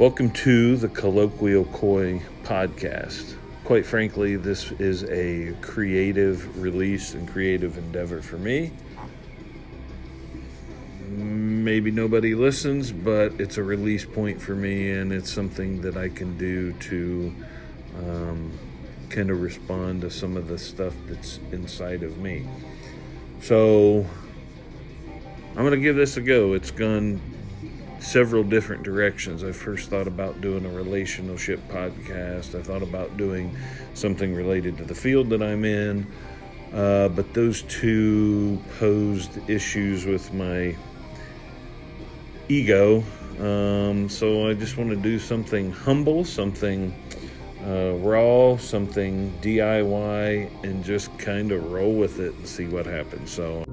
Welcome to the Colloquial Koi podcast. Quite frankly, this is a creative release and creative endeavor for me. Maybe nobody listens, but it's a release point for me, and it's something that I can do to um, kind of respond to some of the stuff that's inside of me. So, I'm going to give this a go. It's gone several different directions. I first thought about doing a relationship podcast. I thought about doing something related to the field that I'm in. Uh, but those two posed issues with my ego. Um, so I just want to do something humble, something uh, raw, something DIY, and just kind of roll with it and see what happens. So.